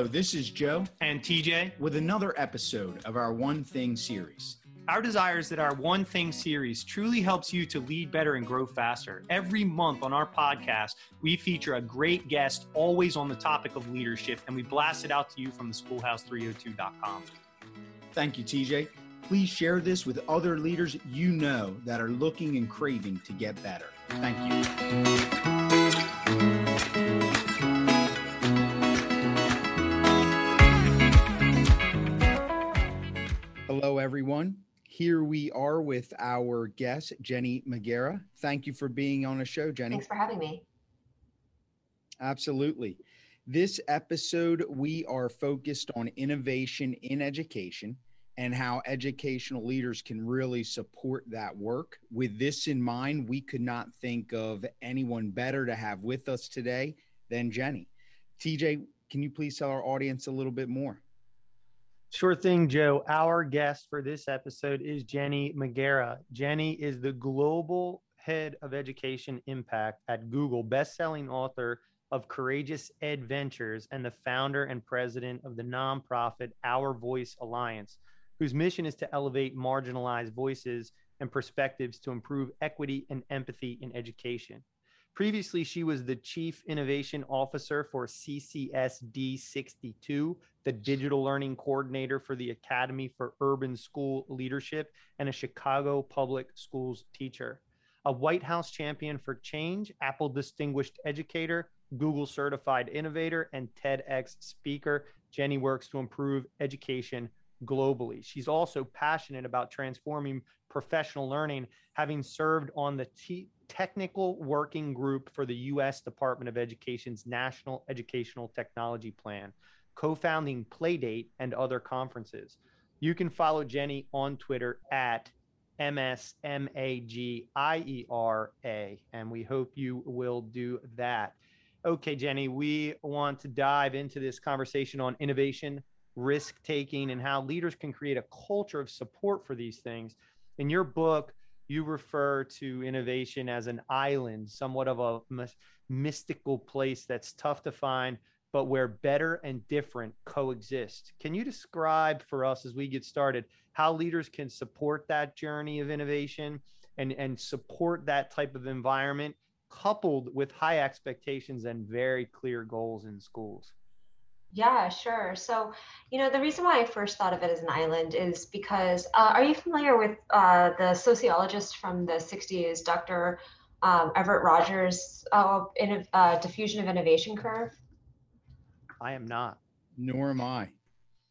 Hello, this is Joe and TJ with another episode of our One Thing series. Our desire is that our One Thing series truly helps you to lead better and grow faster. Every month on our podcast, we feature a great guest, always on the topic of leadership, and we blast it out to you from the schoolhouse302.com. Thank you, TJ. Please share this with other leaders you know that are looking and craving to get better. Thank you. Everyone. Here we are with our guest, Jenny Magiera. Thank you for being on the show, Jenny. Thanks for having me. Absolutely. This episode, we are focused on innovation in education and how educational leaders can really support that work. With this in mind, we could not think of anyone better to have with us today than Jenny. TJ, can you please tell our audience a little bit more? Sure thing, Joe. Our guest for this episode is Jenny Magiera. Jenny is the global head of education impact at Google, best-selling author of Courageous Adventures, and the founder and president of the nonprofit Our Voice Alliance, whose mission is to elevate marginalized voices and perspectives to improve equity and empathy in education. Previously, she was the Chief Innovation Officer for CCSD 62, the Digital Learning Coordinator for the Academy for Urban School Leadership, and a Chicago Public Schools teacher. A White House Champion for Change, Apple Distinguished Educator, Google Certified Innovator, and TEDx Speaker, Jenny works to improve education globally. She's also passionate about transforming professional learning, having served on the T- technical working group for the U.S. Department of Education's National Educational Technology Plan, co founding Playdate and other conferences. You can follow Jenny on Twitter at MSMAGIERA, and we hope you will do that. Okay, Jenny, we want to dive into this conversation on innovation, risk taking, and how leaders can create a culture of support for these things. In your book, you refer to innovation as an island, somewhat of a mystical place that's tough to find, but where better and different coexist. Can you describe for us as we get started how leaders can support that journey of innovation and, and support that type of environment coupled with high expectations and very clear goals in schools? Yeah, sure. So, you know, the reason why I first thought of it as an island is because uh, are you familiar with uh, the sociologist from the 60s, Dr. Um, Everett Rogers' uh, in, uh, diffusion of innovation curve? I am not. Nor am I.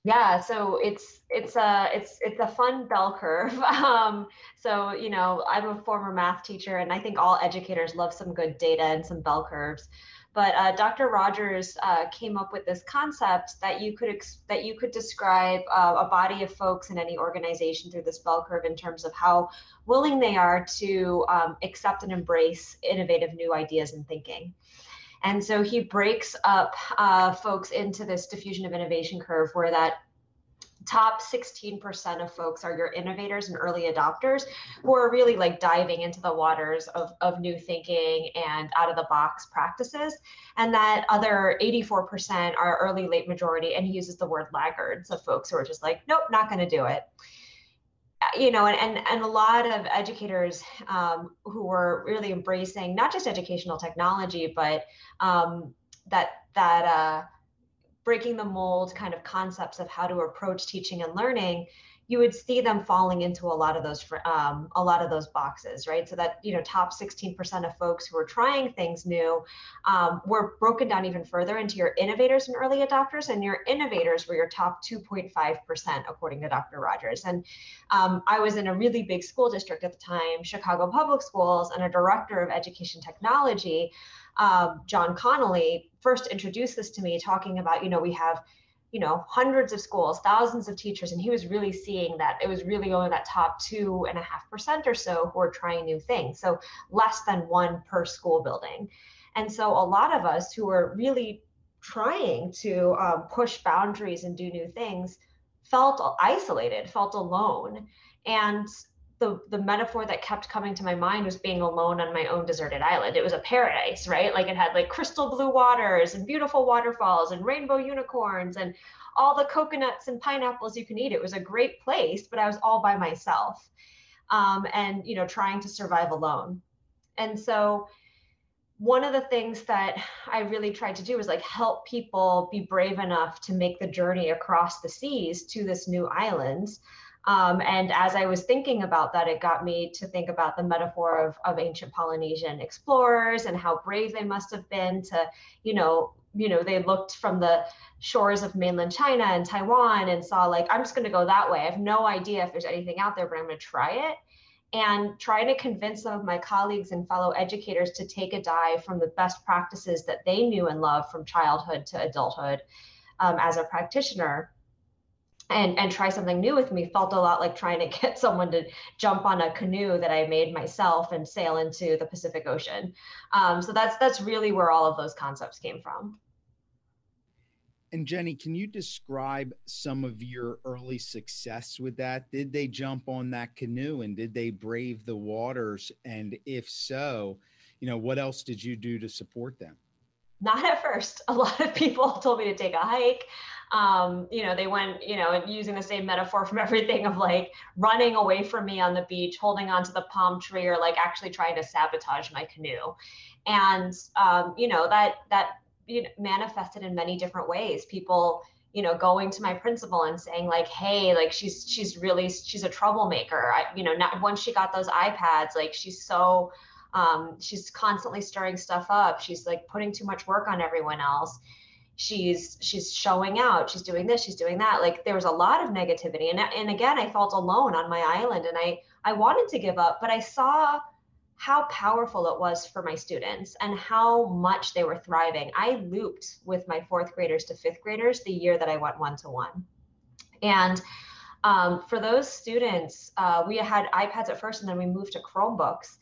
Yeah, so it's it's a it's it's a fun bell curve. Um, so you know, I'm a former math teacher, and I think all educators love some good data and some bell curves. But uh, Dr. Rogers uh, came up with this concept that you could ex- that you could describe uh, a body of folks in any organization through this bell curve in terms of how willing they are to um, accept and embrace innovative new ideas and thinking. And so he breaks up uh, folks into this diffusion of innovation curve where that top 16% of folks are your innovators and early adopters who are really like diving into the waters of, of new thinking and out of the box practices. And that other 84% are early late majority. And he uses the word laggards of folks who are just like, nope, not going to do it you know, and, and, and a lot of educators um, who were really embracing not just educational technology, but um, that that uh, breaking the mold kind of concepts of how to approach teaching and learning you would see them falling into a lot of those um, a lot of those boxes right? So that you know top 16% of folks who are trying things new um, were broken down even further into your innovators and early adopters and your innovators were your top 2.5% according to dr rogers. And um, i was in a really big school district at the time chicago public schools and a director of education technology um, John Connolly first introduced this to me, talking about, you know, we have, you know, hundreds of schools, thousands of teachers, and he was really seeing that it was really only that top two and a half percent or so who are trying new things. So less than one per school building. And so a lot of us who are really trying to um, push boundaries and do new things felt isolated, felt alone. And the the metaphor that kept coming to my mind was being alone on my own deserted island. It was a paradise, right? Like it had like crystal blue waters and beautiful waterfalls and rainbow unicorns and all the coconuts and pineapples you can eat. It was a great place, but I was all by myself, um, and you know, trying to survive alone. And so, one of the things that I really tried to do was like help people be brave enough to make the journey across the seas to this new island um, and as I was thinking about that, it got me to think about the metaphor of, of ancient Polynesian explorers and how brave they must have been to, you know, you know, they looked from the shores of mainland China and Taiwan and saw like, I'm just going to go that way. I have no idea if there's anything out there, but I'm going to try it. And try to convince some of my colleagues and fellow educators to take a dive from the best practices that they knew and loved from childhood to adulthood um, as a practitioner and and try something new with me felt a lot like trying to get someone to jump on a canoe that I made myself and sail into the Pacific Ocean. Um, so that's that's really where all of those concepts came from. And Jenny, can you describe some of your early success with that? Did they jump on that canoe and did they brave the waters? And if so, you know, what else did you do to support them? Not at first. A lot of people told me to take a hike um, you know, they went, you know, using the same metaphor from everything of like running away from me on the beach, holding onto the palm tree, or like actually trying to sabotage my canoe. And um, you know, that that you know, manifested in many different ways. People, you know, going to my principal and saying like, "Hey, like she's she's really she's a troublemaker." I, you know, not once she got those iPads, like she's so um, she's constantly stirring stuff up. She's like putting too much work on everyone else. She's she's showing out. She's doing this she's doing that. Like there was a lot of negativity. And and again i felt alone on my island and i i wanted to give up but i saw how powerful it was for my students and how much they were thriving. I looped with my fourth graders to fifth graders the year that i went one to one and um, for those students uh, we had ipads at first and then we moved to chromebooks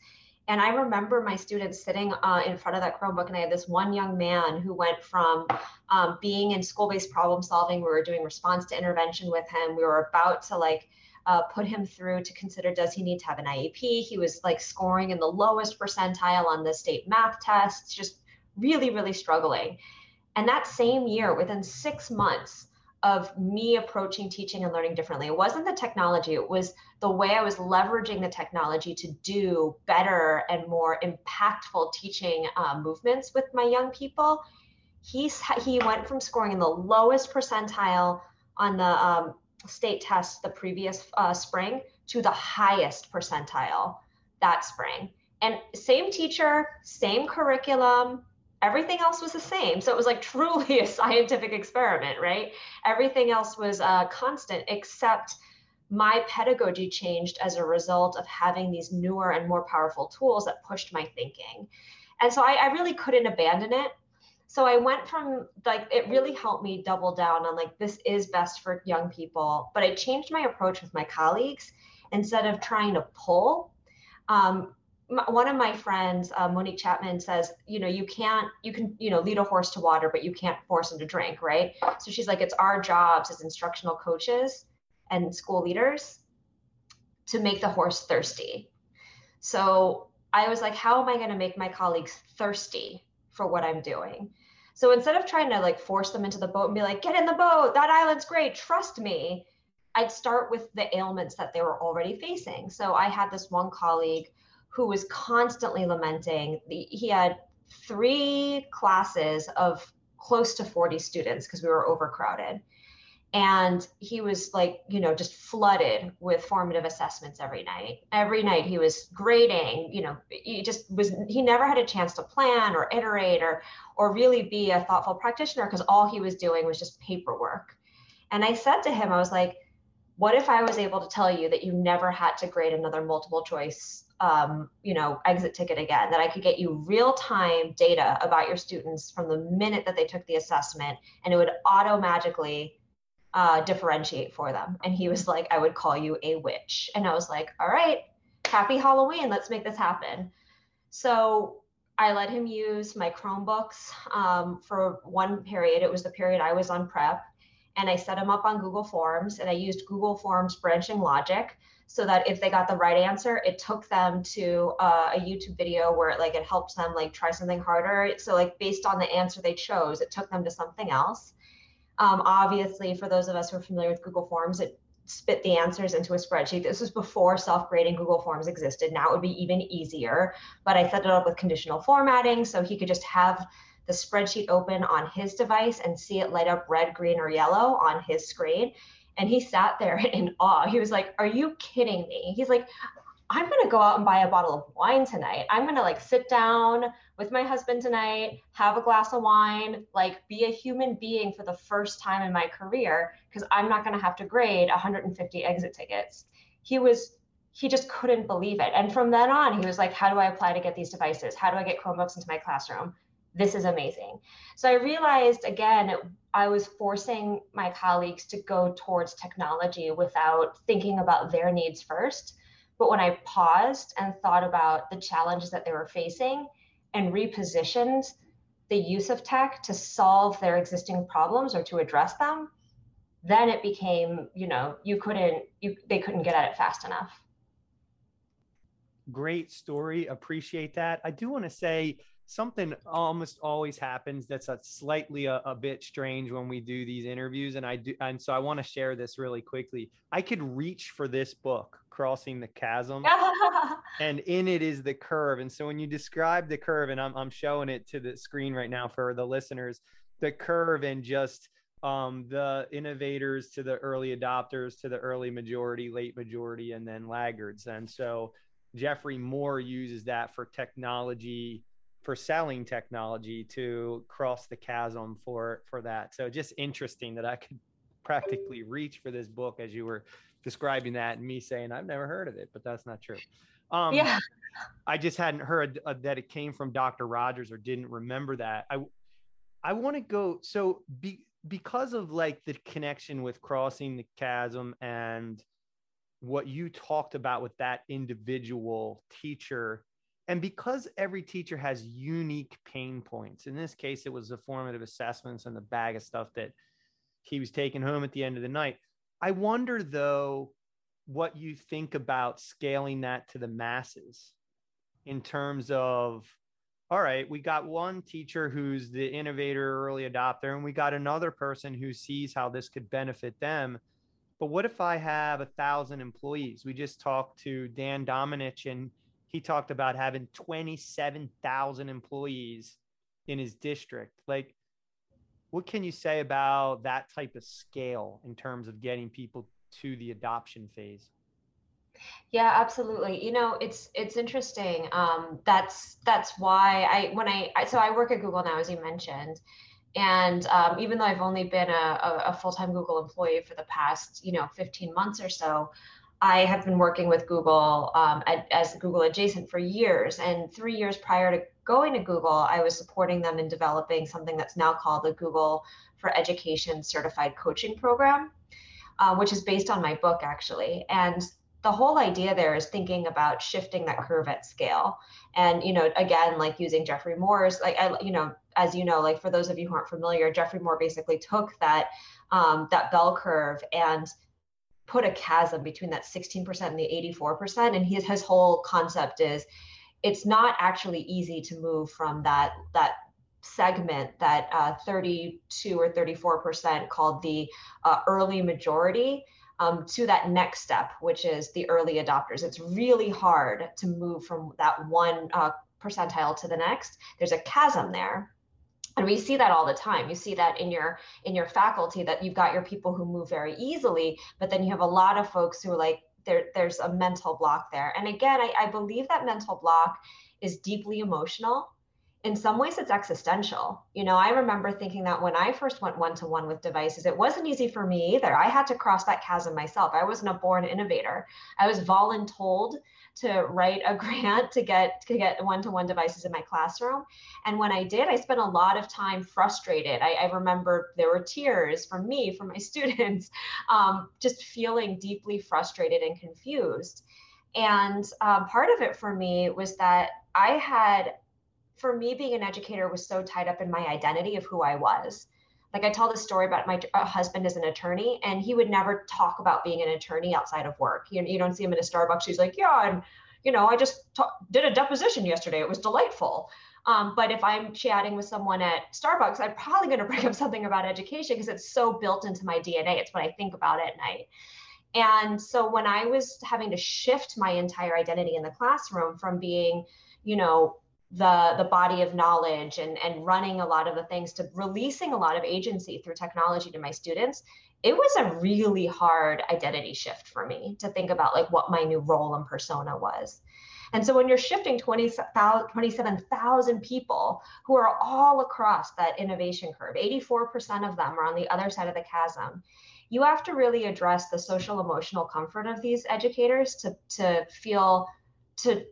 and I remember my students sitting uh, in front of that Chromebook, and I had this one young man who went from um, being in school-based problem solving. We were doing response to intervention with him. We were about to like uh, put him through to consider does he need to have an IEP. He was like scoring in the lowest percentile on the state math tests, just really, really struggling. And that same year, within six months, of me approaching teaching and learning differently. It wasn't the technology, it was the way I was leveraging the technology to do better and more impactful teaching uh, movements with my young people. He's, he went from scoring in the lowest percentile on the um, state test the previous uh, spring to the highest percentile that spring. And same teacher, same curriculum, everything else was the same. So it was like truly a scientific experiment, right? Everything else was uh, constant except my pedagogy changed as a result of having these newer and more powerful tools that pushed my thinking. And so I, I really couldn't abandon it. So I went from like, it really helped me double down on like, this is best for young people. But I changed my approach with my colleagues instead of trying to pull. Um, one of my friends, uh, Monique Chapman, says, you know, you can't, you can, you know, lead a horse to water, but you can't force him to drink, right? So she's like, it's our jobs as instructional coaches and school leaders to make the horse thirsty. So I was like, how am I going to make my colleagues thirsty for what I'm doing? So instead of trying to like force them into the boat and be like, get in the boat, that island's great, trust me, I'd start with the ailments that they were already facing. So I had this one colleague who was constantly lamenting. He had three classes of close to 40 students because we were overcrowded. And he was like, you know, just flooded with formative assessments every night. Every night he was grading, you know, he just was, he never had a chance to plan or iterate or, or really be a thoughtful practitioner because all he was doing was just paperwork. And I said to him, I was like, what if I was able to tell you that you never had to grade another multiple choice um, you know, exit ticket again, that I could get you real time data about your students from the minute that they took the assessment and it would auto magically uh, differentiate for them. And he was like, I would call you a witch. And I was like, all right, happy Halloween. Let's make this happen. So I let him use my Chromebooks um, for one period. It was the period I was on prep. And I set him up on Google Forms and I used Google Forms branching logic so that if they got the right answer, it took them to uh, a YouTube video where it, like it helped them like try something harder. So like based on the answer they chose, it took them to something else. Um, obviously, for those of us who are familiar with Google Forms, it spit the answers into a spreadsheet. This was before self-grading Google Forms existed. Now it would be even easier, but I set it up with conditional formatting so he could just have the spreadsheet open on his device and see it light up red, green, or yellow on his screen. And he sat there in awe. He was like, Are you kidding me? He's like, I'm going to go out and buy a bottle of wine tonight. I'm going to like sit down with my husband tonight, have a glass of wine, like be a human being for the first time in my career because I'm not going to have to grade 150 exit tickets. He was he just couldn't believe it. And from then on, he was like, How do I apply to get these devices? How do I get Chromebooks into my classroom? This is amazing. So I realized again, I was forcing my colleagues to go towards technology without thinking about their needs first. But when I paused and thought about the challenges that they were facing and repositioned the use of tech to solve their existing problems or to address them, then it became, you know, you couldn't, you they couldn't get at it fast enough. Great story. Appreciate that. I do want to say something almost always happens that's a slightly a, a, bit strange when we do these interviews and i do and so i want to share this really quickly. I could reach for this book crossing the chasm and in it is the curve and so when you describe the curve and I'm, I'm showing it to the screen right now for the listeners the curve and just um, the innovators to the early adopters to the early majority late majority and then laggards and so Geoffrey Moore uses that for technology for selling technology to cross the chasm for for that. So just interesting that I could practically reach for this book as you were describing that and me saying I've never heard of it, but that's not true. Um, yeah. I just hadn't heard uh, that it came from Dr. Rogers or didn't remember that. I I want to go so be, because of like the connection with crossing the chasm and what you talked about with that individual teacher and because every teacher has unique pain points, in this case, it was the formative assessments and the bag of stuff that he was taking home at the end of the night. I wonder, though, what you think about scaling that to the masses in terms of all right, we got one teacher who's the innovator, early adopter, and we got another person who sees how this could benefit them. But what if I have a thousand employees? We just talked to Dan Dominich and he talked about having 27,000 employees in his district. Like, what can you say about that type of scale in terms of getting people to the adoption phase? Yeah, absolutely. You know, it's it's interesting. Um, that's that's why I when I, I so I work at Google now, as you mentioned, and um, even though I've only been a, a, a full time Google employee for the past you know 15 months or so, I have been working with Google um, at, as Google adjacent for years. And three years prior to going to Google, I was supporting them in developing something that's now called the Google for Education Certified Coaching Program, uh, which is based on my book, actually. And the whole idea there is thinking about shifting that curve at scale. And, you know, again, like using Geoffrey Moore's, like, I, you know, as you know, like for those of you who aren't familiar, Geoffrey Moore basically took that, um, that bell curve and put a chasm between that 16% and the 84%. And his, his whole concept is it's not actually easy to move from that, that segment, that uh, 32 or 34% called the uh, early majority. Um, to that next step, which is the early adopters. It's really hard to move from that one uh, percentile to the next. There's a chasm there and we see that all the time. You see that in your in your faculty that you've got your people who move very easily but then you have a lot of folks who are like there there's a mental block there. And again I, I believe that mental block is deeply emotional in some ways it's existential. You know i remember thinking that when i first went one-to-one with devices it wasn't easy for me either. I had to cross that chasm myself. I wasn't a born innovator. I was voluntold to write a grant to get to get one-to-one devices in my classroom. And when i did i spent a lot of time frustrated. I, I remember there were tears from me from my students um, just feeling deeply frustrated and confused. And um, part of it for me was that i had for me being an educator was so tied up in my identity of who i was like I tell the story about my husband as an attorney, and he would never talk about being an attorney outside of work. You, you don't see him in a Starbucks. He's like, yeah, and you know, I just did a deposition yesterday. It was delightful. Um, but if I'm chatting with someone at Starbucks, I'm probably going to bring up something about education because it's so built into my DNA. It's what I think about at night. And so when I was having to shift my entire identity in the classroom from being, you know, the the body of knowledge and and running a lot of the things to releasing a lot of agency through technology to my students it was a really hard identity shift for me to think about like what my new role and persona was. And so when you're shifting 20, 27,000 people who are all across that innovation curve, 84% of them are on the other side of the chasm, you have to really address the social emotional comfort of these educators to, to feel, to,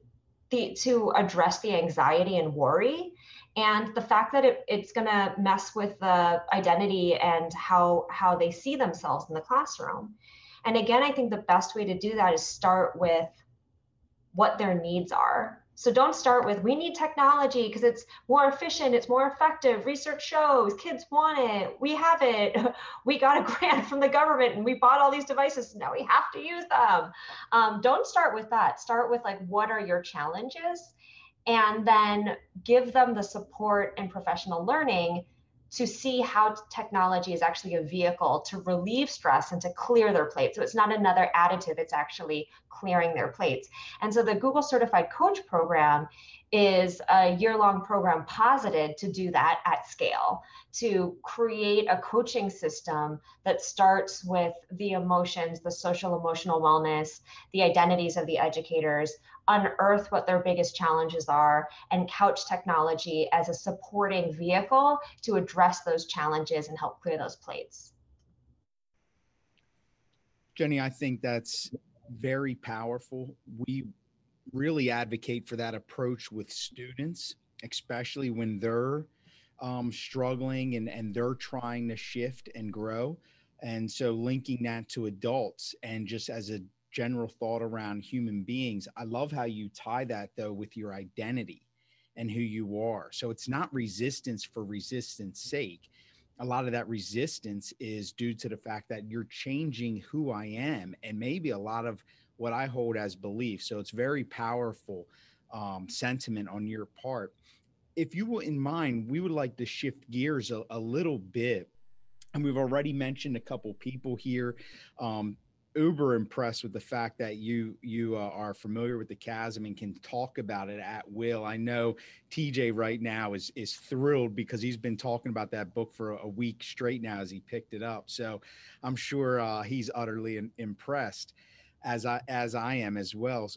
the, to address the anxiety and worry and the fact that it, it's going to mess with the identity and how how they see themselves in the classroom. And again i think the best way to do that is start with what their needs are so don't start with we need technology because it's more efficient it's more effective research shows kids want it we have it we got a grant from the government and we bought all these devices now we have to use them. Um, don't start with that start with like what are your challenges? And then give them the support and professional learning to see how technology is actually a vehicle to relieve stress and to clear their plate. So it's not another additive, it's actually clearing their plates. And so the Google Certified Coach program is a year long program posited to do that at scale, to create a coaching system that starts with the emotions, the social emotional wellness, the identities of the educators, unearth what their biggest challenges are, and couch technology as a supporting vehicle to address those challenges and help clear those plates. Jenny, I think that's very powerful. We really advocate for that approach with students, especially when they're um, struggling and, and they're trying to shift and grow. And so linking that to adults and just as a general thought around human beings, I love how you tie that though with your identity and who you are. So it's not resistance for resistance sake. A lot of that resistance is due to the fact that you're changing who I am and maybe a lot of what I hold as belief. So it's very powerful um, sentiment on your part. If you will in mind, we would like to shift gears a, a little bit. And we've already mentioned a couple people here. Um, uber impressed with the fact that you you uh, are familiar with the chasm and can talk about it at will. I know TJ right now is is thrilled because he's been talking about that book for a, week straight now as he picked it up. So I'm sure uh, he's utterly impressed as I as I am as well.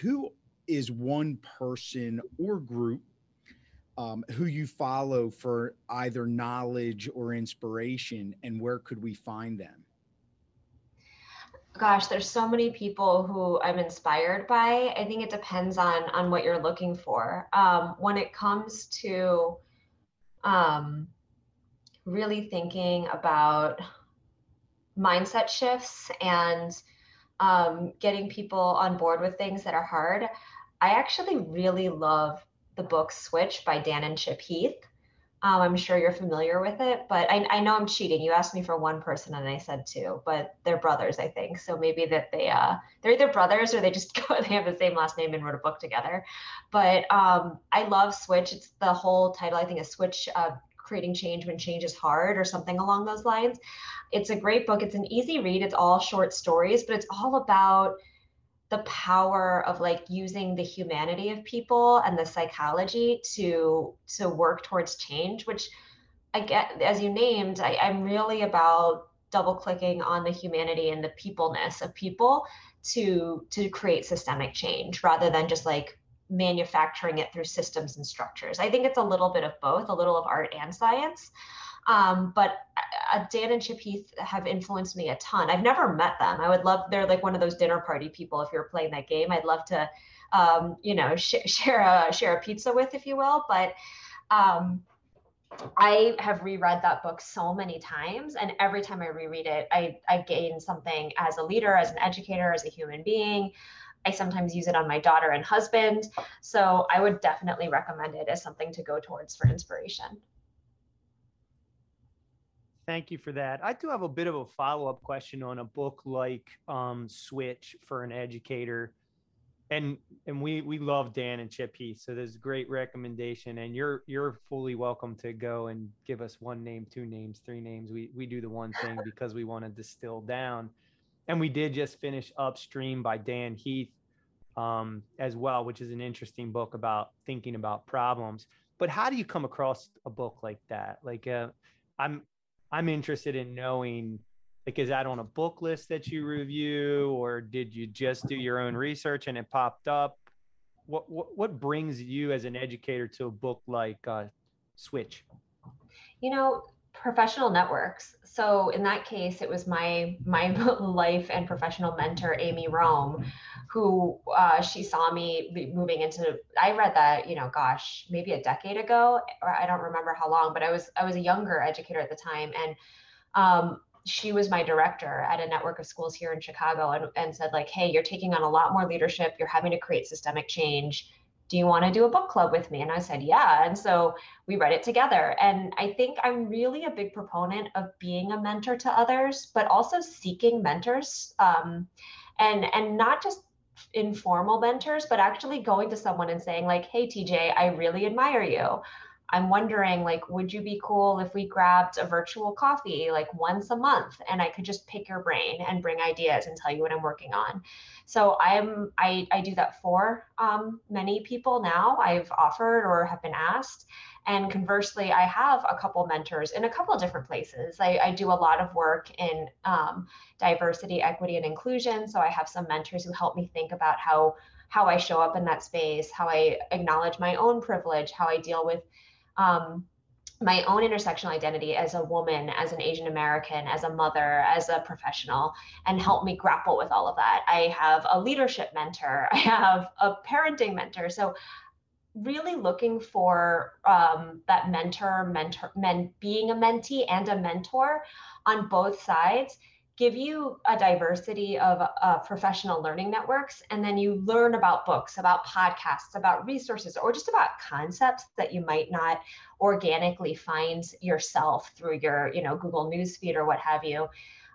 Who is one person or group um, who you follow for either knowledge or inspiration, and where could we find them? Gosh, there's so many people who I'm inspired by. I think it depends on on what you're looking for. Um, when it comes to um, really thinking about mindset shifts and um, getting people on board with things that are hard. I actually really love the book Switch by Dan and Chip Heath. Um, I'm sure you're familiar with it, but I, I, know I'm cheating. You asked me for one person and I said two, but they're brothers, I think. So maybe that they uh, they're either brothers or they just go, they have the same last name and wrote a book together. But um, I love Switch. It's the whole title. I think is Switch uh, creating change when change is hard or something along those lines. It's a great book. It's an easy read. It's all short stories, but it's all about the power of like using the humanity of people and the psychology to to work towards change, which I get as you named, I, I'm really about double clicking on the humanity and the peopleness of people to to create systemic change rather than just like manufacturing it through systems and structures. I think it's a little bit of both, a little of art and science. Um, but uh, Dan and Chip Heath have influenced me a ton. I've never met them. I would love, they're like one of those dinner party people. If you're playing that game, I'd love to, um, you know, sh- share a, share a pizza with, if you will. But, um, I have reread that book so many times, and every time I reread it, I, I gain something as a leader, as an educator, as a human being. I sometimes use it on my daughter and husband. So I would definitely recommend it as something to go towards for inspiration. Thank you for that. I do have a bit of a follow up question on a book like um, Switch for an educator. And and we we love Dan and Chip Heath, so there's a great recommendation. And you're you're fully welcome to go and give us one name, two names, three names. We we do the one thing because we want to distill down. And we did just finish Upstream by Dan Heath um, as well, which is an interesting book about thinking about problems. But how do you come across a book like that? Like, uh, I'm I'm interested in knowing like is that on a book list that you review or did you just do your own research and it popped up? What what, what brings you as an educator to a book like uh, switch? You know professional networks. So in that case it was my my life and professional mentor amy rome who uh, she saw me moving into i read that you know gosh maybe a decade ago or i don't remember how long but i was i was a younger educator at the time. And um, she was my director at a network of schools here in chicago and, and said like hey you're taking on a lot more leadership. You're having to create systemic change do you want to do a book club with me? And I said, yeah. And so we read it together. And I think I'm really a big proponent of being a mentor to others, but also seeking mentors. Um, and and not just informal mentors, but actually going to someone and saying, like, hey, TJ, I really admire you. I'm wondering, like, would you be cool if we grabbed a virtual coffee like once a month and I could just pick your brain and bring ideas and tell you what I'm working on? So I'm I, I do that for um, many people now. I've offered or have been asked. And conversely, I have a couple mentors in a couple different places. I, I do a lot of work in um, diversity, equity, and inclusion. So I have some mentors who help me think about how how I show up in that space, how I acknowledge my own privilege, how I deal with um, my own intersectional identity as a woman, as an Asian American, as a mother, as a professional, and help me grapple with all of that. I have a leadership mentor, I have a parenting mentor. So really looking for um, that mentor, mentor, men being a mentee and a mentor on both sides give you a diversity of uh, professional learning networks and then you learn about books about podcasts about resources or just about concepts that you might not organically find yourself through your you know google newsfeed or what have you.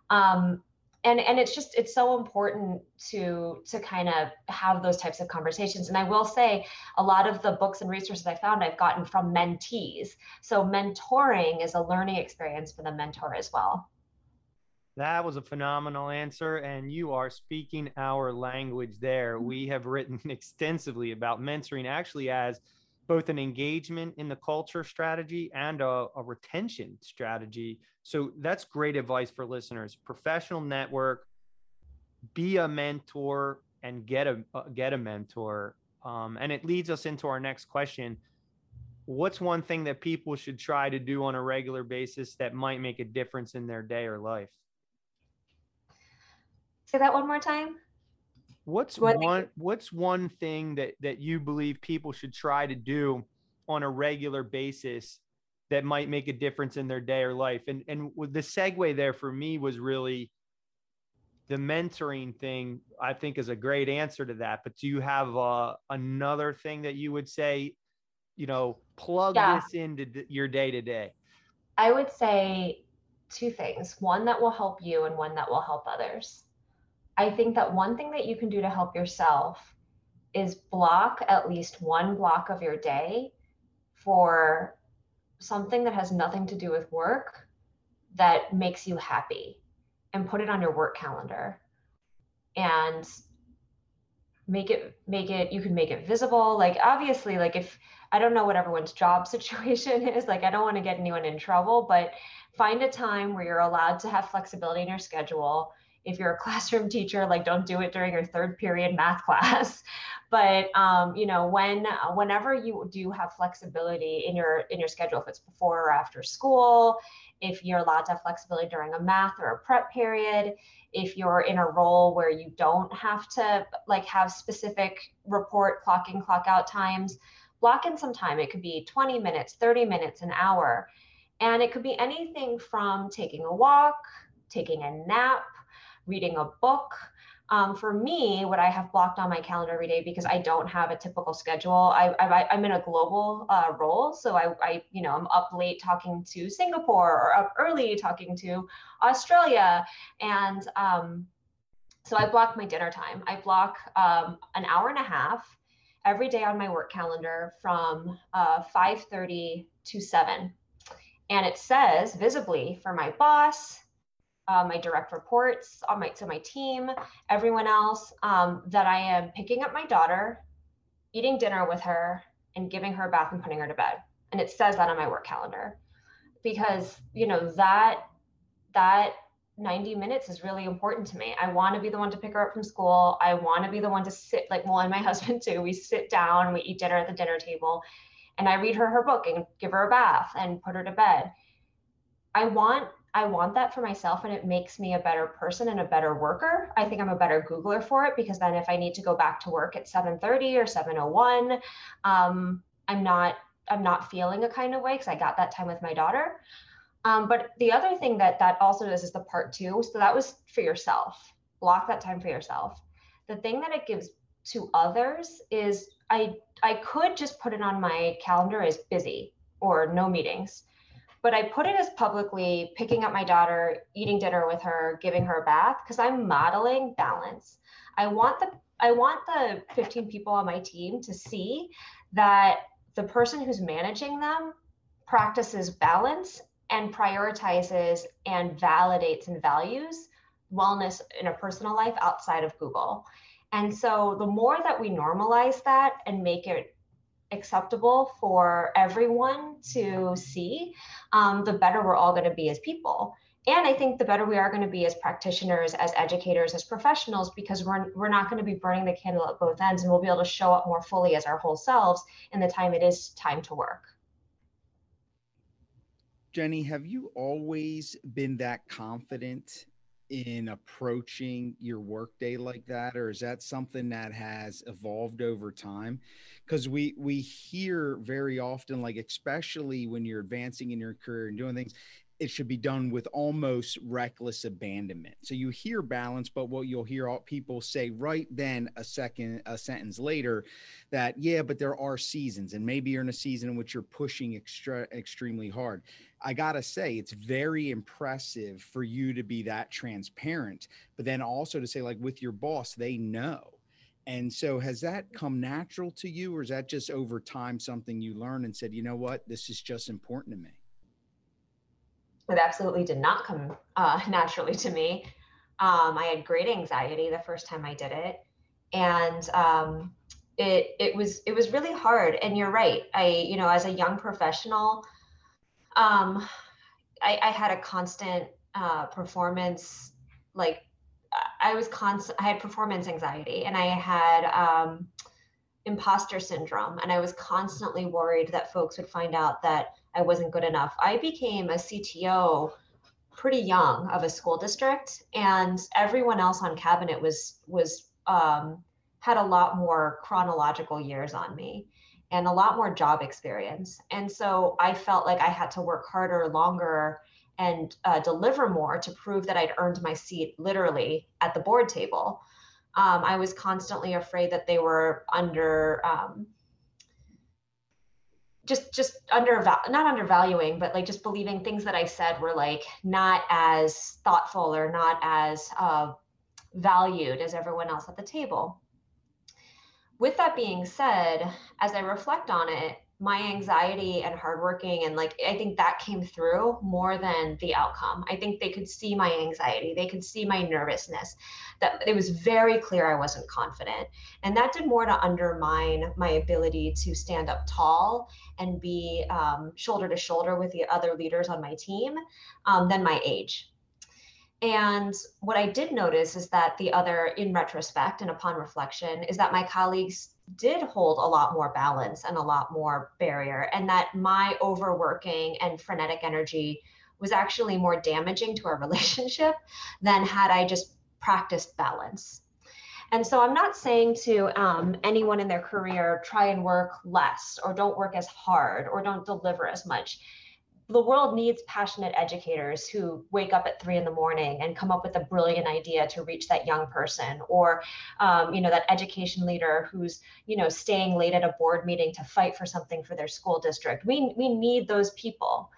Um, and and it's just it's so important to to kind of have those types of conversations. And i will say a lot of the books and resources i found i've gotten from mentees. So mentoring is a learning experience for the mentor as well that was a phenomenal answer and you are speaking our language there we have written extensively about mentoring actually as both an engagement in the culture strategy and a, a, retention strategy. So that's great advice for listeners. Professional network, be a mentor, and get a uh, get a mentor. Um, and it leads us into our next question. What's one thing that people should try to do on a regular basis that might make a difference in their day or life? Say that one more time. What's what one what's one thing that that you believe people should try to do on a regular basis that might make a difference in their day or life? And and the segue there for me was really the mentoring thing. I think is a great answer to that. But do you have uh, another thing that you would say? You know, plug yeah. this into your day to day. I would say two things: one that will help you, and one that will help others. I think that one thing that you can do to help yourself is block at least one block of your day for something that has nothing to do with work that makes you happy and put it on your work calendar. And make it make it you can make it visible. Like obviously like if i don't know what everyone's job situation is. Like i don't want to get anyone in trouble but find a time where you're allowed to have flexibility in your schedule if you're a classroom teacher like don't do it during your third period math class. But um, you know when whenever you do have flexibility in your in your schedule if it's before or after school if you're allowed to have flexibility during a math or a prep period if you're in a role where you don't have to like have specific report clock in clock out times block in some time. It could be 20 minutes 30 minutes an hour. And it could be anything from taking a walk taking a nap reading a book, Um, for me, what I have blocked on my calendar every day because I don't have a typical schedule. I, am in a global uh, role, so I, I you know I'm up late talking to Singapore or up early talking to Australia, and um, so I block my dinner time. I block um, an hour and a half every day on my work calendar from uh, 5:30 to 7, and it says visibly for my boss uh, my direct reports, on my to my team, everyone else, um, that I am picking up my daughter, eating dinner with her, and giving her a bath and putting her to bed. And it says that on my work calendar, because you know that that 90 minutes is really important to me. I want to be the one to pick her up from school. I want to be the one to sit like well, and my husband too. We sit down, we eat dinner at the dinner table, and I read her her book and give her a bath and put her to bed. I want I want that for myself and it makes me a better person and a better worker. I think I'm a better Googler for it because then if I need to go back to work at 7:30 or 7:01, um, I'm not I'm not feeling a kind of way because I got that time with my daughter. Um, but the other thing that that also does is the part two. So that was for yourself. Block that time for yourself. The thing that it gives to others is I I could just put it on my calendar as busy or no meetings but I put it as publicly picking up my daughter, eating dinner with her, giving her a bath because I'm modeling balance. I want the I want the 15 people on my team to see that the person who's managing them practices balance and prioritizes and validates and values wellness in a personal life outside of Google. And so the more that we normalize that and make it acceptable for everyone to see, um, the better we're all going to be as people. And I think the better we are going to be as practitioners, as educators, as professionals, because we're, we're not going to be burning the candle at both ends and we'll be able to show up more fully as our whole selves in the time it is time to work. Jenny, have you always been that confident in approaching your workday like that or is that something that has evolved over time? Because we we hear very often like especially when you're advancing in your career and doing things it should be done with almost reckless abandonment. So you hear balance but what you'll hear all people say right then a second a sentence later that yeah but there are seasons and maybe you're in a season in which you're pushing extra extremely hard I gotta say, it's very impressive for you to be that transparent, but then also to say, like, with your boss, they know. And so, has that come natural to you, or is that just over time something you learned and said, you know what, this is just important to me? It absolutely did not come uh, naturally to me. Um, I had great anxiety the first time I did it, and um, it it was it was really hard. And you're right. I you know, as a young professional um, I, I had a constant uh, performance, like I was constant, I had performance anxiety and I had um, imposter syndrome. And I was constantly worried that folks would find out that I wasn't good enough. I became a CTO pretty young of a school district and everyone else on cabinet was was um, had a lot more chronological years on me and a lot more job experience. And so I felt like I had to work harder, longer, and uh, deliver more to prove that I'd earned my seat literally at the board table. Um, I was constantly afraid that they were under. Um, just just under not undervaluing but like just believing things that i said were like not as thoughtful or not as uh, valued as everyone else at the table with that being said, as I reflect on it, my anxiety and hardworking and like I think that came through more than the outcome. I think they could see my anxiety, they could see my nervousness. That it was very clear I wasn't confident, and that did more to undermine my ability to stand up tall and be um, shoulder to shoulder with the other leaders on my team um, than my age. And what I did notice is that the other, in retrospect and upon reflection, is that my colleagues did hold a lot more balance and a lot more barrier, and that my overworking and frenetic energy was actually more damaging to our relationship than had I just practiced balance. And so I'm not saying to um, anyone in their career, try and work less or don't work as hard or don't deliver as much the world needs passionate educators who wake up at three in the morning and come up with a brilliant idea to reach that young person or um, you know that education leader who's you know staying late at a board meeting to fight for something for their school district. We, we need those people.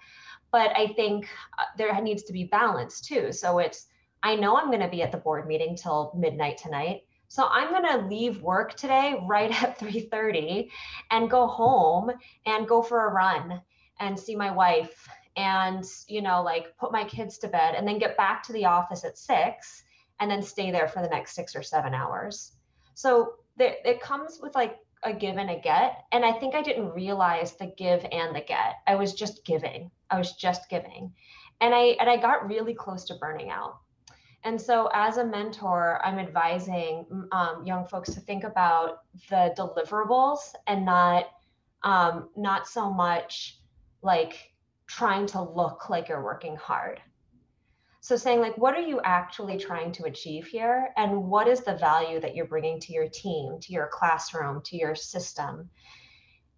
But i think uh, there needs to be balance too. So it's i know i'm going to be at the board meeting till midnight tonight. So I'm going to leave work today right at 3:30 and go home and go for a run and see my wife and you know like put my kids to bed and then get back to the office at 6 and then stay there for the next 6 or 7 hours. So there, it comes with like a give and a get and I think I didn't realize the give and the get. I was just giving. I was just giving. And I and I got really close to burning out and so, as a mentor, I'm advising um, young folks to think about the deliverables and not um, not so much like trying to look like you're working hard. So, saying like, what are you actually trying to achieve here, and what is the value that you're bringing to your team, to your classroom, to your system,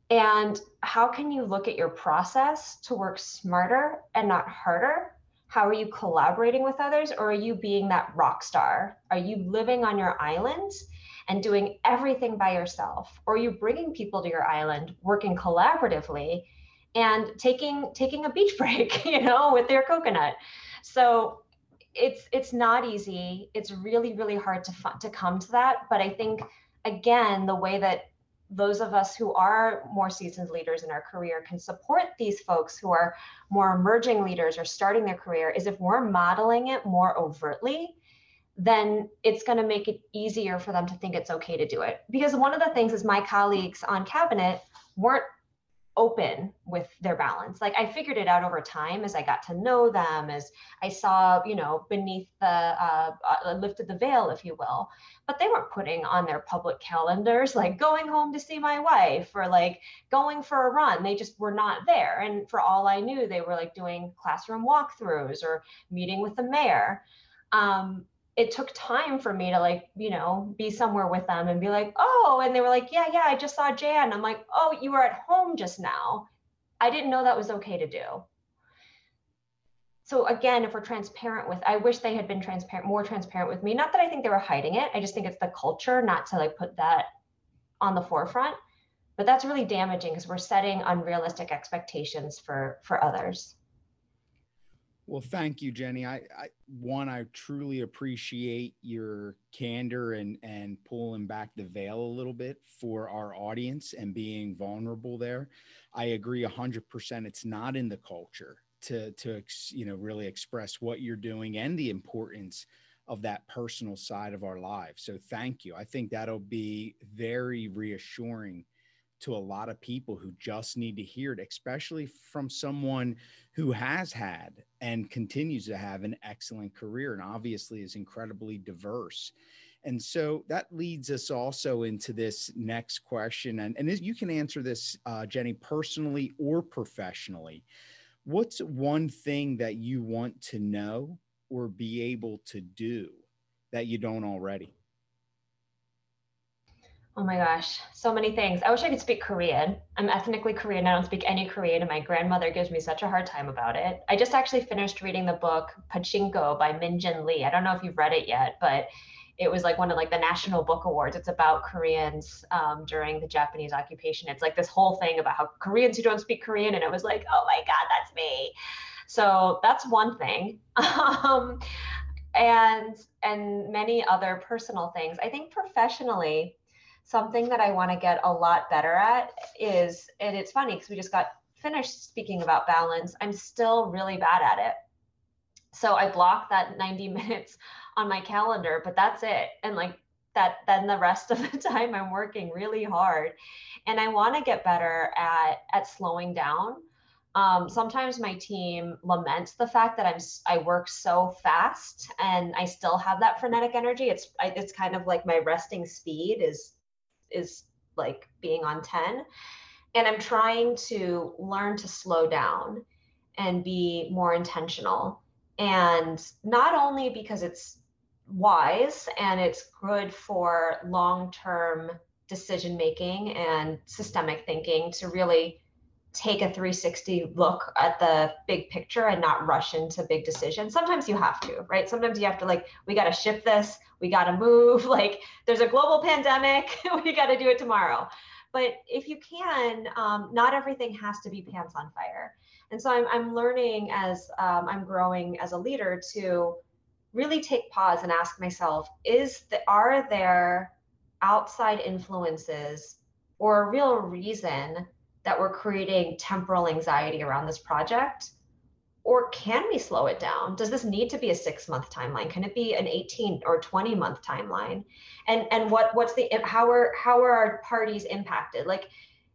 and how can you look at your process to work smarter and not harder? How are you collaborating with others? Or are you being that rock star? Are you living on your island and doing everything by yourself? Or are you bringing people to your island working collaboratively and taking taking a beach break you know with their coconut. So it's it's not easy. It's really really hard to to come to that. But i think again the way that those of us who are more seasoned leaders in our career can support these folks who are more emerging leaders or starting their career is if we're modeling it more overtly then it's going to make it easier for them to think it's okay to do it. Because one of the things is my colleagues on cabinet weren't open with their balance. Like I figured it out over time as I got to know them, as I saw, you know, beneath the uh, uh, lifted the veil, if you will. But they weren't putting on their public calendars like going home to see my wife or like going for a run. They just were not there. And for all I knew, they were like doing classroom walkthroughs or meeting with the mayor. Um, it took time for me to like you know be somewhere with them and be like oh and they were like yeah yeah i just saw jan. I'm like oh you were at home just now. I didn't know that was okay to do. So again if we're transparent with i wish they had been transparent more transparent with me. Not that i think they were hiding it. I just think it's the culture not to like put that on the forefront. But that's really damaging because we're setting unrealistic expectations for for others well, thank you, Jenny. I, I one, I truly appreciate your candor and and pulling back the veil a little bit for our audience and being vulnerable there. I agree hundred percent. It's not in the culture to to you know really express what you're doing and the importance of that personal side of our lives. So thank you. I think that'll be very reassuring to a lot of people who just need to hear it, especially from someone who has had and continues to have an excellent career and obviously is incredibly diverse. And so that leads us also into this next question. And, and you can answer this, uh, Jenny, personally or professionally. What's one thing that you want to know or be able to do that you don't already? Oh my gosh, so many things. I wish I could speak Korean. I'm ethnically Korean. I don't speak any Korean, and my grandmother gives me such a hard time about it. I just actually finished reading the book Pachinko by Min Jin Lee. I don't know if you've read it yet, but it was like one of like the national book awards. It's about Koreans um, during the Japanese occupation. It's like this whole thing about how Koreans who don't speak Korean, and it was like, oh my God, that's me. So that's one thing. um, and and many other personal things. I think professionally something that I want to get a lot better at is, and it's funny because we just got finished speaking about balance. I'm still really bad at it. So I block that 90 minutes on my calendar, but that's it. And like that, then the rest of the time I'm working really hard. And I want to get better at at slowing down. Um, sometimes my team laments the fact that I'm I work so fast and I still have that frenetic energy. It's it's kind of like my resting speed is is like being on 10 and i'm trying to learn to slow down and be more intentional. And not only because it's wise and it's good for long-term decision making and systemic thinking to really take a 360 look at the big picture and not rush into big decisions. Sometimes you have to, right? Sometimes you have to like, we got to ship this, we got to move. Like, there's a global pandemic, we got to do it tomorrow. But if you can, um, not everything has to be pants on fire. And so I'm, I'm learning as um, I'm growing as a leader to really take pause and ask myself: Is the, are there outside influences or a real reason that we're creating temporal anxiety around this project? Or can we slow it down? Does this need to be a six month timeline? Can it be an 18 or 20 month timeline? And and what what's the how are how are our parties impacted? Like,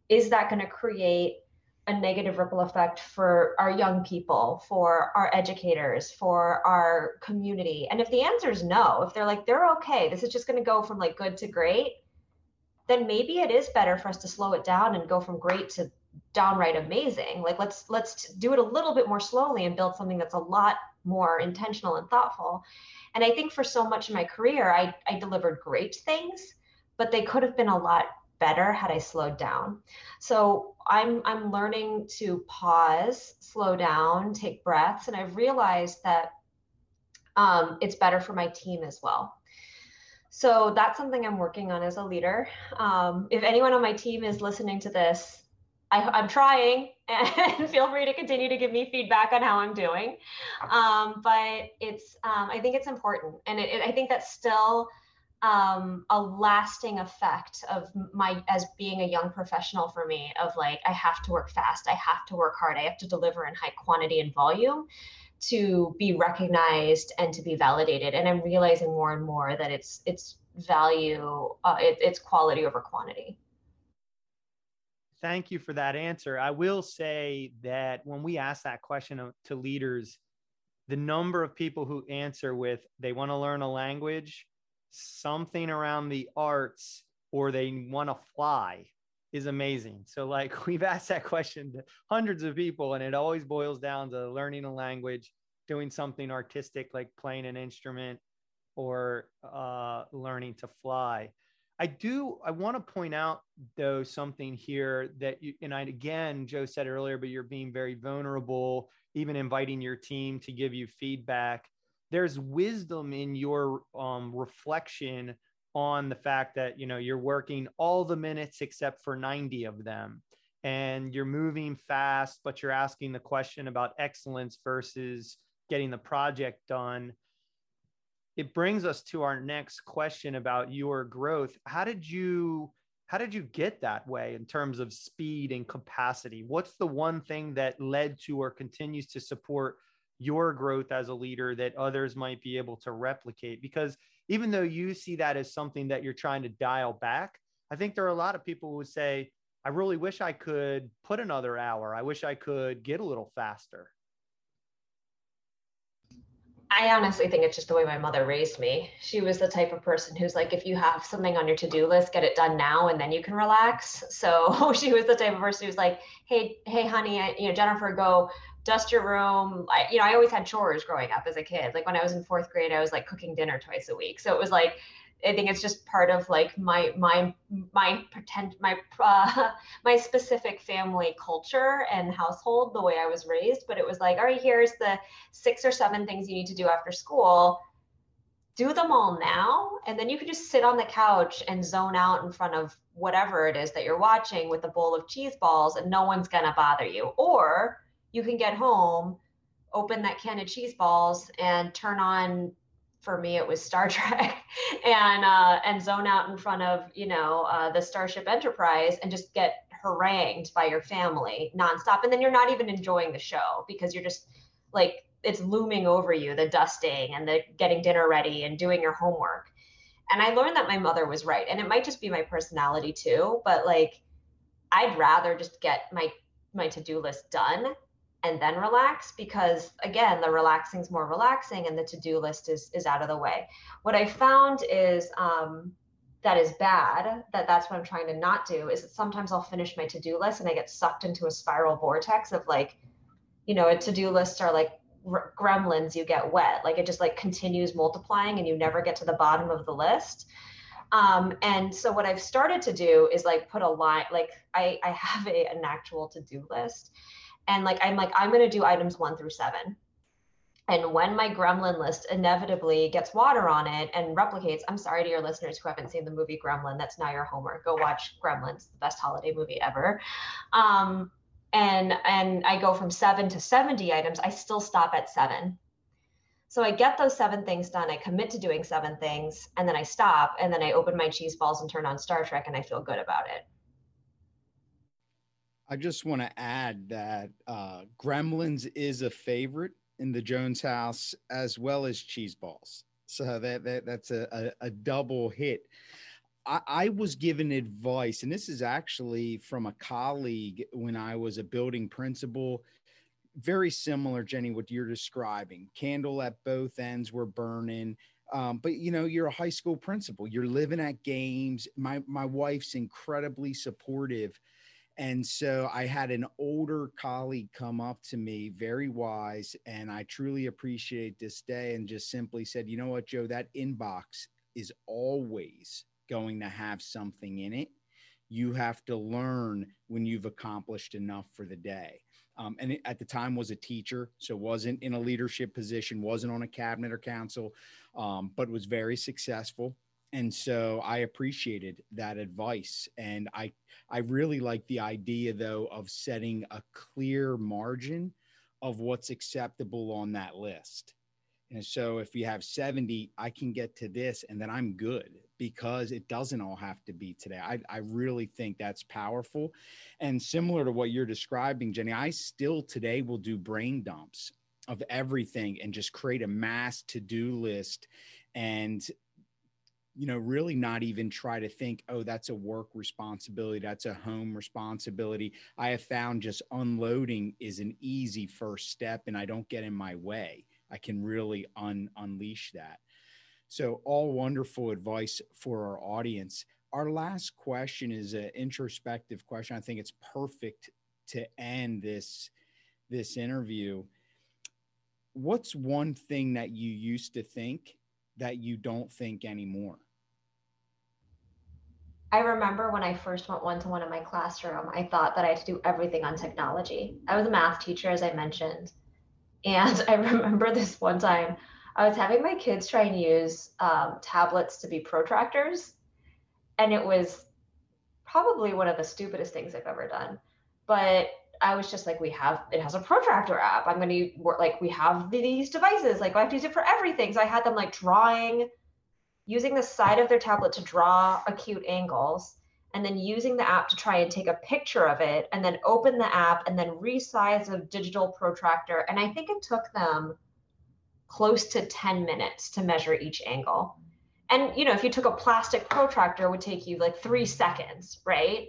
is that going to create a negative ripple effect for our young people, for our educators, for our community? And if the answer is no, if they're like, they're okay, this is just going to go from like good to great, then maybe it is better for us to slow it down and go from great to downright amazing. Like let's let's do it a little bit more slowly and build something that's a lot more intentional and thoughtful. And i think for so much in my career i i delivered great things but they could have been a lot better had i slowed down. So i'm i'm learning to pause slow down take breaths and i've realized that um, it's better for my team as well so that's something I'm working on as a leader. Um, if anyone on my team is listening to this, I, am trying and feel free to continue to give me feedback on how I'm doing. Um, but it's, um, I think it's important. And it, it, I think that's still um, a lasting effect of my, as being a young professional for me of like, I have to work fast. I have to work hard. I have to deliver in high quantity and volume to be recognized and to be validated. And I'm realizing more and more that it's, it's value, uh, it, it's quality over quantity thank you for that answer. I will say that when we ask that question to leaders, the number of people who answer with they want to learn a language, something around the arts, or they want to fly is amazing. So, like, we've asked that question to hundreds of people, and it always boils down to learning a language, doing something artistic like playing an instrument, or uh, learning to fly. I do. I want to point out though something here that you and I again, Joe said earlier, but you're being very vulnerable, even inviting your team to give you feedback. There's wisdom in your um, reflection on the fact that you know you're working all the minutes except for 90 of them and you're moving fast but you're asking the question about excellence versus getting the project done it brings us to our next question about your growth. How did you how did you get that way in terms of speed and capacity? What's the one thing that led to or continues to support your growth as a leader that others might be able to replicate? Because even though you see that as something that you're trying to dial back, I think there are a lot of people who would say, I really wish I could put another hour. I wish I could get a little faster. I honestly think it's just the way my mother raised me. She was the type of person who's like, if you have something on your to do list, get it done now and then you can relax. So she was the type of person who's like, hey, hey, honey, I, you know, Jennifer, go dust your room. I, you know, I always had chores growing up as a kid. Like when I was in fourth grade, I was like cooking dinner twice a week. So it was like, I think it's just part of like my my my pretend my uh, my specific family culture and household, the way I was raised. But it was like, all right, here's the six or seven things you need to do after school. Do them all now, and then you can just sit on the couch and zone out in front of whatever it is that you're watching with a bowl of cheese balls, and no one's gonna bother you. Or you can get home, open that can of cheese balls, and turn on for me it was Star Trek and uh, and zone out in front of you know uh, the Starship Enterprise and just get harangued by your family nonstop, and then you're not even enjoying the show because you're just like it's looming over you the dusting and the getting dinner ready and doing your homework. And I learned that my mother was right, and it might just be my personality too, but like I'd rather just get my my to-do list done and then relax because again the relaxing is more relaxing and the to-do list is is out of the way. What i found is um, that is bad that that's what i'm trying to not do is that sometimes i'll finish my to-do list and i get sucked into a spiral vortex of like you know a to-do list are like gremlins you get wet. Like it just like continues multiplying and you never get to the bottom of the list. Um, and so what I've started to do is like put a line, like I, I have a, an actual to-do list and like, I'm like, I'm going to do items one through seven. And when my gremlin list inevitably gets water on it and replicates, I'm sorry to your listeners who haven't seen the movie Gremlin, that's now your homework. Go watch Gremlins, the best holiday movie ever. Um, and and I go from seven to 70 items, I still stop at seven. So I get those seven things done. I commit to doing seven things, and then I stop, and then I open my cheese balls and turn on Star Trek, and I feel good about it. I just want to add that uh, Gremlins is a favorite in the Jones house as well as cheese balls. So that, that that's a, a, a double hit. I, I, was given advice, and this is actually from a colleague when I was a building principal. Very similar, Jenny, what you're describing. Candle at both ends were burning. Um, but you know, you're a high school principal. You're living at games. My my wife's incredibly supportive and so I had an older colleague come up to me, very wise, and I truly appreciate this day, and just simply said, You know what, Joe, that inbox is always going to have something in it. You have to learn when you've accomplished enough for the day. Um, and at the time was a teacher, so wasn't in a leadership position, wasn't on a cabinet or council, um, but was very successful and so i appreciated that advice. And i i really like the idea though of setting a clear margin of what's acceptable on that list. And so if you have 70 i can get to this and then i'm good because it doesn't all have to be today. I, I really think that's powerful. And similar to what you're describing jenny i still today will do brain dumps of everything and just create a mass to-do list and you know, really not even try to think, oh, that's a work responsibility, that's a home responsibility. I have found just unloading is an easy first step and I don't get in my way. I can really un- unleash that. So, all wonderful advice for our audience. Our last question is an introspective question. I think it's perfect to end this this interview. What's one thing that you used to think that you don't think anymore? I remember when I first went one to one in my classroom, I thought that I had to do everything on technology. I was a math teacher, as I mentioned. And I remember this one time I was having my kids try and use um, tablets to be protractors. And it was probably one of the stupidest things I've ever done. But I was just like, we have, it has a protractor app. I'm going to work, like, we have these devices, like, I have to use it for everything. So I had them like drawing using the side of their tablet to draw acute angles, and then using the app to try and take a picture of it, and then open the app and then resize a digital protractor. And I think it took them close to 10 minutes to measure each angle. And you know, if you took a plastic protractor, it would take you like three seconds, right?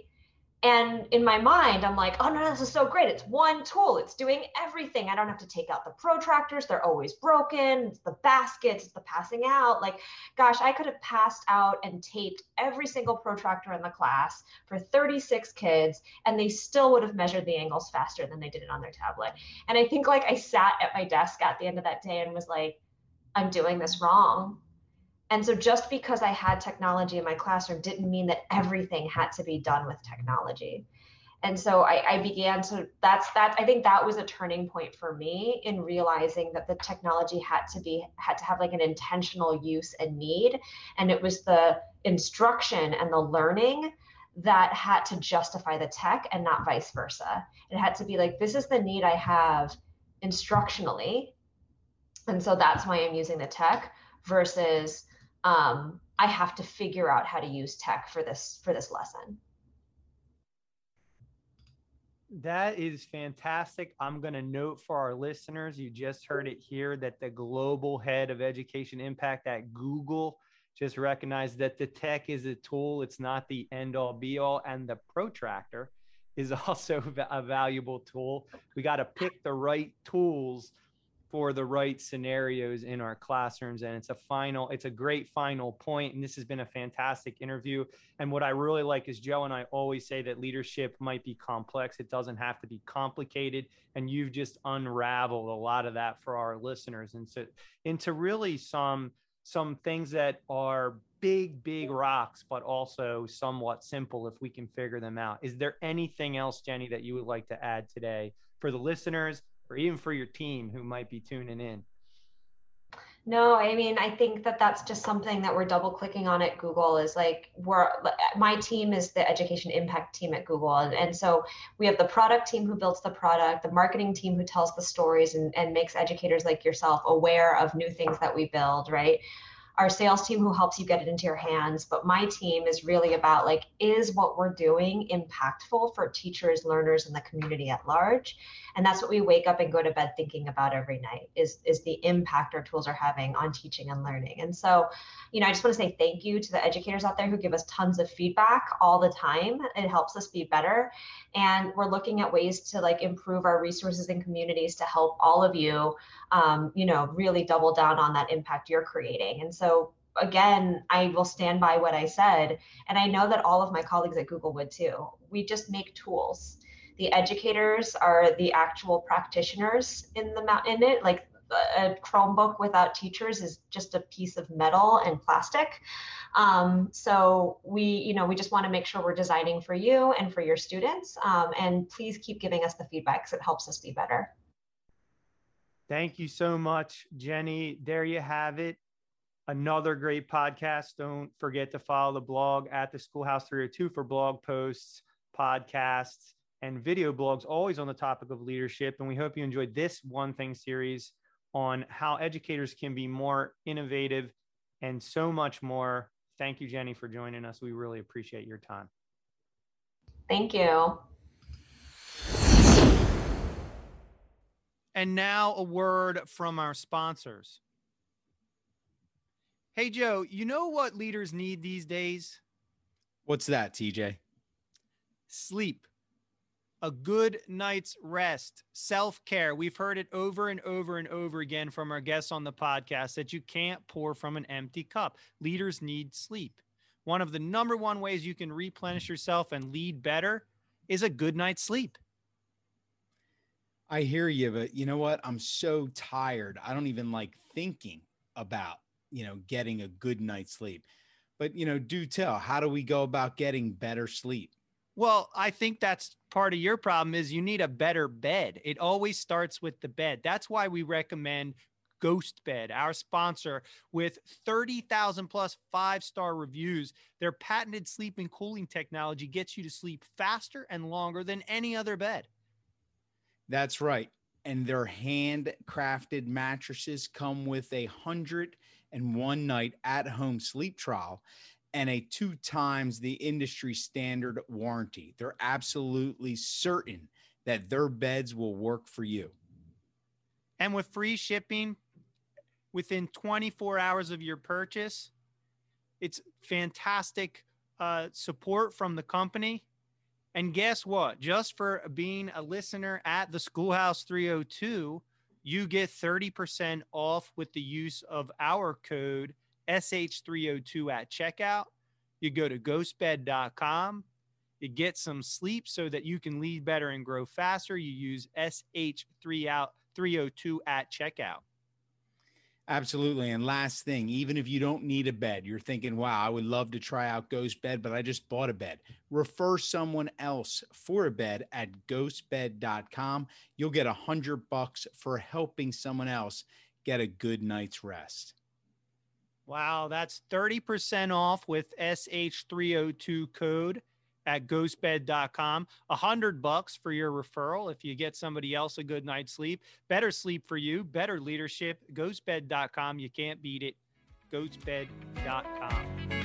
And in my mind, I'm like, oh no, this is so great. It's one tool, it's doing everything. I don't have to take out the protractors, they're always broken. It's the baskets, it's the passing out. Like, gosh, I could have passed out and taped every single protractor in the class for 36 kids, and they still would have measured the angles faster than they did it on their tablet. And I think like I sat at my desk at the end of that day and was like, I'm doing this wrong. And so just because I had technology in my classroom didn't mean that everything had to be done with technology. And so I, I, began to that's that I think that was a turning point for me in realizing that the technology had to be had to have like an intentional use and need. And it was the instruction and the learning that had to justify the tech and not vice versa. It had to be like, this is the need I have instructionally. And so that's why I'm using the tech versus um, I have to figure out how to use tech for this for this lesson. That is fantastic. I'm going to note for our listeners, you just heard it here that the global head of education impact at Google just recognized that the tech is a tool, it's not the end all be all. And the protractor is also a valuable tool. We got to pick the right tools for the right scenarios in our classrooms and it's a final it's a great final point and this has been a fantastic interview. And what i really like is joe and i always say that leadership might be complex. It doesn't have to be complicated and you've just unraveled a lot of that for our listeners. And so into really some some things that are big, big rocks, but also somewhat simple if we can figure them out. Is there anything else, Jenny, that you would like to add today for the listeners or even for your team who might be tuning in? No, I mean, I think that that's just something that we're double clicking on at Google is like, we're, my team is the education impact team at Google. And, and so we have the product team who builds the product, the marketing team who tells the stories and, and makes educators like yourself aware of new things that we build, right? Our sales team who helps you get it into your hands but my team is really about like is what we're doing impactful for teachers learners and the community at large? And that's what we wake up and go to bed thinking about every night is is the impact our tools are having on teaching and learning. And so you know i just want to say thank you to the educators out there who give us tons of feedback all the time. It helps us be better. And we're looking at ways to like improve our resources and communities to help all of you um, you know really double down on that impact you're creating. And so again, I will stand by what I said. And I know that all of my colleagues at Google would too. We just make tools. The educators are the actual practitioners in the in it. Like a chromebook without teachers is just a piece of metal and plastic. Um, so we you know we just want to make sure we're designing for you and for your students um, and please keep giving us the feedback because it helps us be better. Thank you so much jenny. There you have it another great podcast don't forget to follow the blog at the schoolhouse 302 for blog posts podcasts and video blogs always on the topic of leadership. And we hope you enjoyed this One Thing series on how educators can be more innovative and so much more. Thank you, Jenny, for joining us. We really appreciate your time. Thank you. And now a word from our sponsors. Hey, Joe, you know what leaders need these days? What's that, TJ? Sleep a good night's rest, self care. We've heard it over and over and over again from our guests on the podcast that you can't pour from an empty cup. Leaders need sleep. One of the number one ways you can replenish yourself and lead better is a good night's sleep. I hear you, but you know what? I'm so tired. I don't even like thinking about, you know, getting a good night's sleep. But, you know, do tell, how do we go about getting better sleep? Well, I think that's part of your problem is you need a better bed. It always starts with the bed. That's why we recommend Ghost Bed, our sponsor, with 30,000 plus five star reviews. Their patented sleep and cooling technology gets you to sleep faster and longer than any other bed. That's right. And their handcrafted mattresses come with a hundred and one night at home sleep trial and a two times the industry standard warranty. They're absolutely certain that their beds will work for you. And with free shipping within 24 hours of your purchase, it's fantastic uh, support from the company. And guess what? Just for being a listener at the Schoolhouse 302, you get 30% off with the use of our code SH302 at checkout. You go to ghostbed.com. You get some sleep so that you can lead better and grow faster. You use SH302 at checkout. Absolutely. And last thing, even if you don't need a bed, you're thinking, wow, I would love to try out Ghost Bed, but I just bought a bed. Refer someone else for a bed at ghostbed.com. You'll get a hundred bucks for helping someone else get a good night's rest. Wow, that's 30% off with SH302 code at ghostbed.com. A hundred bucks for your referral if you get somebody else a good night's sleep. Better sleep for you, better leadership. Ghostbed.com. You can't beat it. Ghostbed.com.